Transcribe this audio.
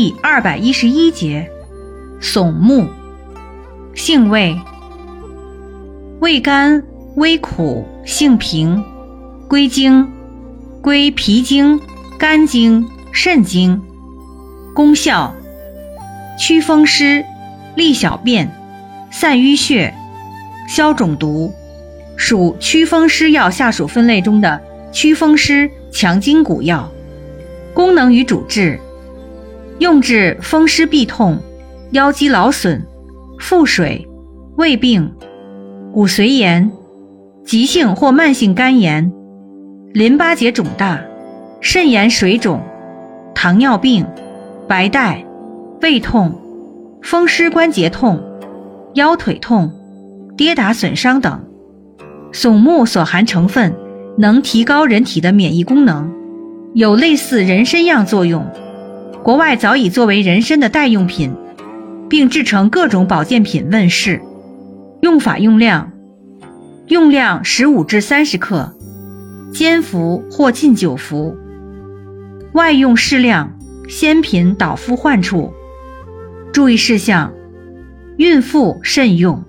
第二百一十一节，悚目，性味，味甘微苦，性平，归经，归脾经、肝经、肾经。功效，祛风湿，利小便，散淤血，消肿毒，属祛风湿药下属分类中的祛风湿强筋骨药。功能与主治。用治风湿痹痛、腰肌劳损、腹水、胃病、骨髓炎、急性或慢性肝炎、淋巴结肿大、肾炎水肿、糖尿病、白带、胃痛、风湿关节痛、腰腿痛、跌打损伤等。松木所含成分能提高人体的免疫功能，有类似人参样作用。国外早已作为人参的代用品，并制成各种保健品问世。用法用量：用量十五至三十克，煎服或浸酒服。外用适量，鲜品导敷患处。注意事项：孕妇慎用。